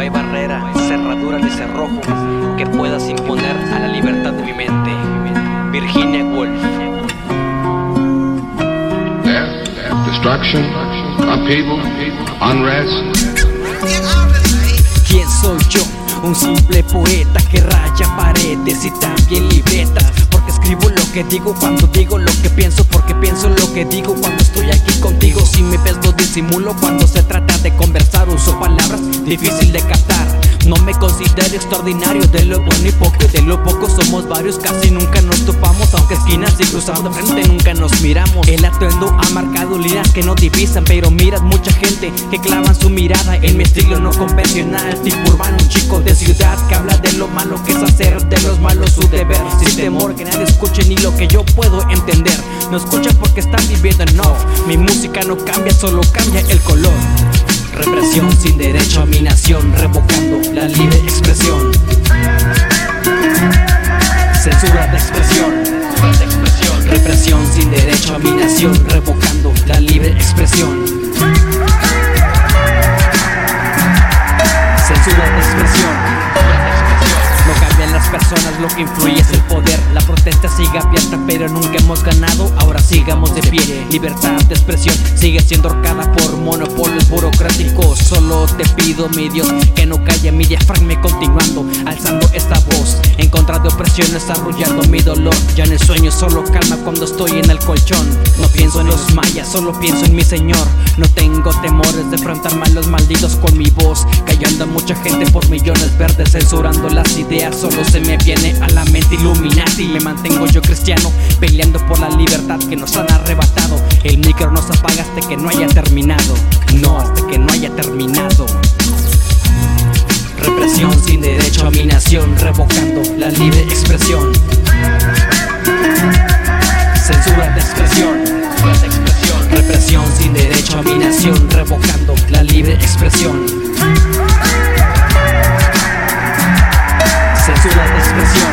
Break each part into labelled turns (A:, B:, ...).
A: hay barrera, cerradura ni cerrojo que puedas imponer a la libertad de mi mente. Virginia Woolf.
B: Death, destruction, upheaval, unrest.
C: ¿Quién soy yo? Un simple poeta que raya paredes y también libretas Porque escribo lo que digo cuando digo lo que pienso Porque pienso lo que digo cuando estoy aquí contigo Si me ves lo disimulo cuando se trata de conversar Uso palabras difícil de captar no me considero extraordinario de lo bueno y poco De lo poco somos varios, casi nunca nos topamos Aunque esquinas y cruzamos de frente nunca nos miramos. El atuendo ha marcado líneas que no divisan Pero miras mucha gente que clavan su mirada En mi estilo no convencional, tipo urbano Un chico de ciudad que habla de lo malo que es hacer De los malos su deber, sin temor que nadie escuche ni lo que yo puedo entender. No escuchan porque están viviendo en off. Mi música no cambia, solo cambia el color Represión sin derecho a mi nación, revocando la libre expresión. Censura de expresión. Represión sin derecho a mi nación, revocando la libre expresión. Censura de expresión. Personas, lo que influye es el poder. La protesta sigue abierta, pero nunca hemos ganado. Ahora sigamos de pie. Libertad de expresión sigue siendo horcada por monopolios burocráticos. Solo te pido, mi Dios, que no calle mi diafragma continuando, alzando esta voz en contra de opresiones, arrullando mi dolor. Ya en el sueño solo calma cuando estoy en el colchón. No pienso en los mayas, solo pienso en mi Señor. No tengo temores de enfrentarme a los malditos con mi voz, callando a mucha gente por millones verdes, censurando las ideas. Solo se me viene a la mente Illuminati. Me mantengo yo cristiano, peleando por la libertad que nos han arrebatado. El micro nos apaga hasta que no haya terminado. No, hasta que no haya terminado. Represión sin derecho a mi nación, revocando la libre expresión. Censura de expresión. Represión sin derecho a mi nación, revocando la libre expresión. Censura de expresión.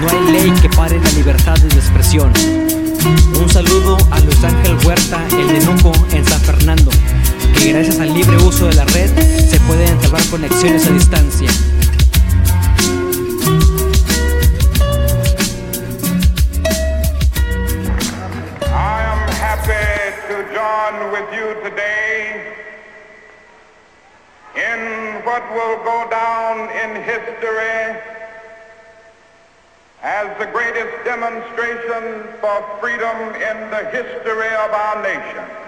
C: No hay ley que pare la libertad de expresión. Huerta, el de Nuco en San Fernando, que gracias al libre uso de la red se pueden entablar conexiones a distancia.
D: In what will go down in history as the greatest demonstration for freedom in the history of our nation.